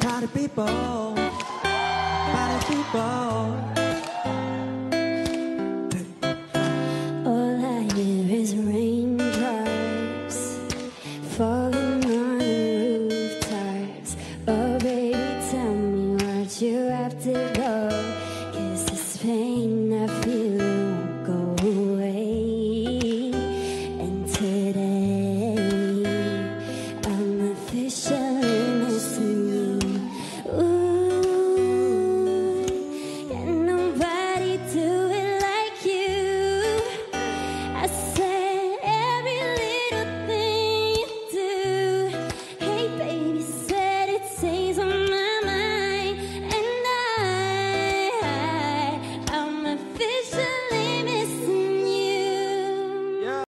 Party people, party people. Have to go